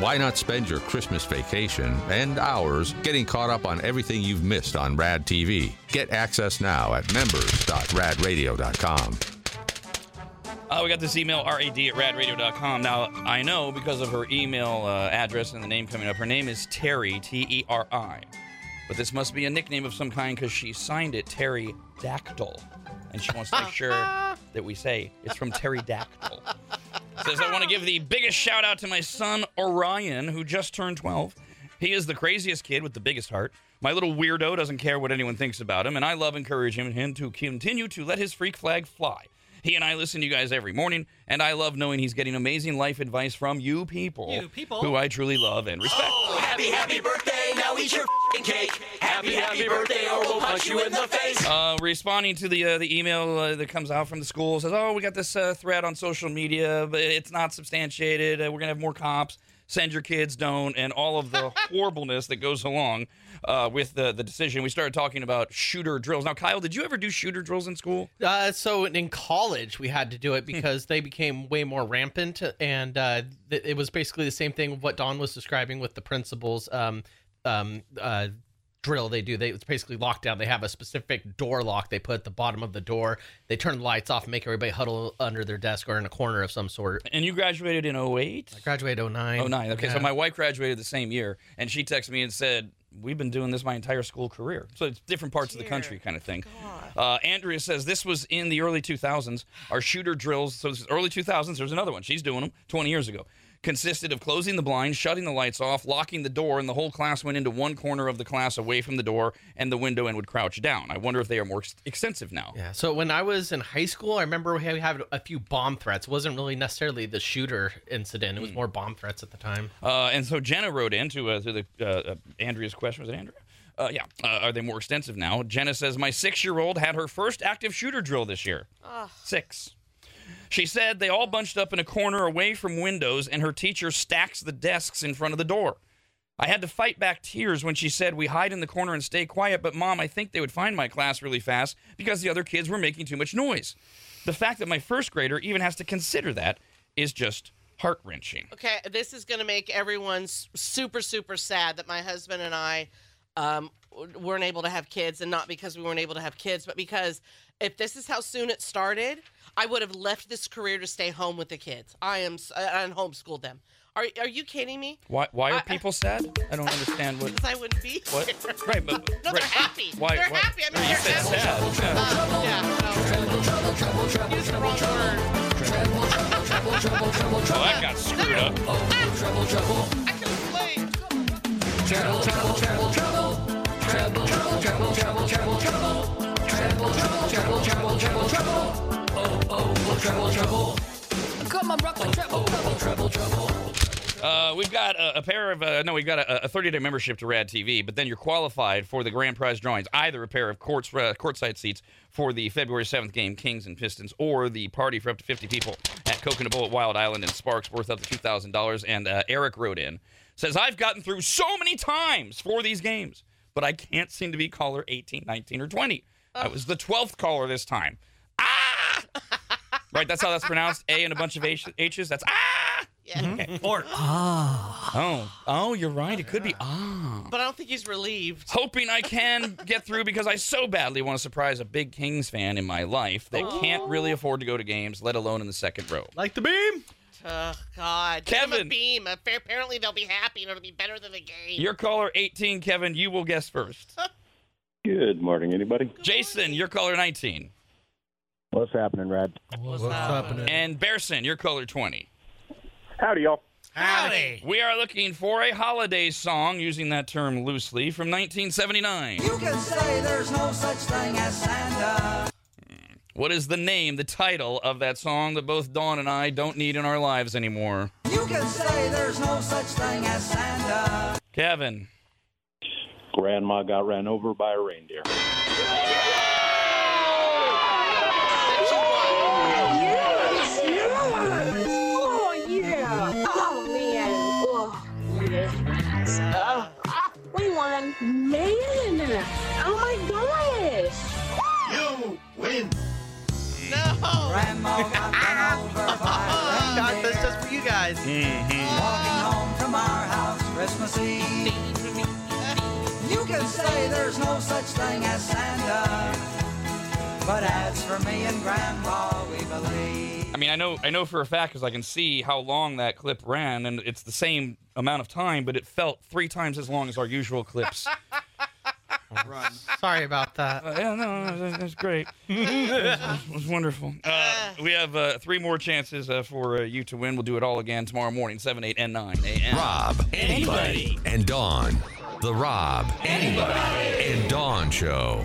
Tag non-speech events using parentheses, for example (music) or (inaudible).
Why not spend your Christmas vacation and hours getting caught up on everything you've missed on Rad TV? Get access now at members.radradio.com. Uh, we got this email, rad at radradio.com. Now, I know because of her email uh, address and the name coming up, her name is Terry, T E R I. But this must be a nickname of some kind because she signed it Terry Dactyl. And she wants to make sure (laughs) that we say it's from Terry Dactyl. Says, I want to give the biggest shout out to my son, Orion, who just turned 12. He is the craziest kid with the biggest heart. My little weirdo doesn't care what anyone thinks about him, and I love encouraging him to continue to let his freak flag fly. He and I listen to you guys every morning, and I love knowing he's getting amazing life advice from you people, You people. who I truly love and respect. Oh, happy, happy birthday. Now eat your fing cake. Happy, happy birthday, or we'll punch you in the face. Uh, responding to the uh, the email uh, that comes out from the school says, "Oh, we got this uh, thread on social media, but it's not substantiated. Uh, we're gonna have more cops. Send your kids, don't, and all of the (laughs) horribleness that goes along uh, with the the decision." We started talking about shooter drills. Now, Kyle, did you ever do shooter drills in school? Uh, so in college, we had to do it because they became way more rampant, and uh, th- it was basically the same thing what Don was describing with the principals. Um, um, uh, drill they do. They it's basically lockdown they have a specific door lock. They put at the bottom of the door. They turn the lights off and make everybody huddle under their desk or in a corner of some sort. And you graduated in 08? i graduated 09 Oh nine. Okay, so my wife graduated the same year, and she texted me and said, "We've been doing this my entire school career." So it's different parts of the country, kind of thing. Uh, Andrea says this was in the early 2000s. Our shooter drills. So this is early 2000s. There's another one. She's doing them 20 years ago. Consisted of closing the blinds, shutting the lights off, locking the door, and the whole class went into one corner of the class away from the door and the window and would crouch down. I wonder if they are more ex- extensive now. Yeah. So when I was in high school, I remember we had a few bomb threats. It wasn't really necessarily the shooter incident. It was more bomb threats at the time. Uh, and so Jenna wrote into uh, to the uh, uh, Andrea's question. Was it Andrea? Uh, yeah. Uh, are they more extensive now? Jenna says my six-year-old had her first active shooter drill this year. Six. She said they all bunched up in a corner away from windows, and her teacher stacks the desks in front of the door. I had to fight back tears when she said we hide in the corner and stay quiet, but mom, I think they would find my class really fast because the other kids were making too much noise. The fact that my first grader even has to consider that is just heart wrenching. Okay, this is going to make everyone super, super sad that my husband and I um, weren't able to have kids, and not because we weren't able to have kids, but because if this is how soon it started, I would have left this career to stay home with the kids. I am and homeschooled them. Are Are you kidding me? Why, why are I- people sad? I don't understand what. Because I wouldn't be. (laughs) What? here. Right, but (laughs) No, right. they're happy. Why? They're why- happy. I mean, you they're happy. sad. Yeah. Uh, yeah. No. Use the wrong word. Oh, that got screwed up. I can explain. Uh, we've got a, a pair of uh, no, we've got a, a 30 day membership to Rad TV, but then you're qualified for the grand prize drawings, either a pair of courts uh, courtside seats for the February 7th game, Kings and Pistons, or the party for up to 50 people at Coconut Bowl at Wild Island in Sparks, worth up to $2,000. And uh, Eric wrote in says I've gotten through so many times for these games, but I can't seem to be caller 18, 19, or 20. I was the 12th caller this time. Ah! right, that's how that's pronounced. A and a bunch of H- H's. That's ah. Yeah. Or Oh, oh, you're right. It could be ah. But I don't think he's relieved. Hoping I can get through because I so badly want to surprise a big Kings fan in my life that can't really afford to go to games, let alone in the second row. like the beam. Oh God, Give 'em Kevin. a beam. Apparently they'll be happy and it'll be better than the game. Your caller 18, Kevin, you will guess first. (laughs) Good morning, anybody. Jason, your caller 19. What's happening, Rad? What's happening? And Bearson, your color 20. Howdy, y'all. Howdy. We are looking for a holiday song, using that term loosely, from 1979. You can say there's no such thing as Santa. What is the name, the title of that song that both Dawn and I don't need in our lives anymore? You can say there's no such thing as Santa. Kevin. Grandma got ran over by a reindeer. This reindeer. just for you guys. Mm-hmm. Walking home from our Tennessee. You can say there's no such thing as Santa, but as for me and Grandpa, we believe. I mean, I know, I know for a fact because I can see how long that clip ran, and it's the same amount of time, but it felt three times as long as our usual clips. (laughs) Sorry about that. Uh, yeah, no, no, that's great. it, was, it was wonderful. Uh, we have uh, three more chances uh, for uh, you to win. We'll do it all again tomorrow morning, 7, 8, and 9 a.m. Rob, anybody, and Dawn. The Rob, anybody, and Dawn Show.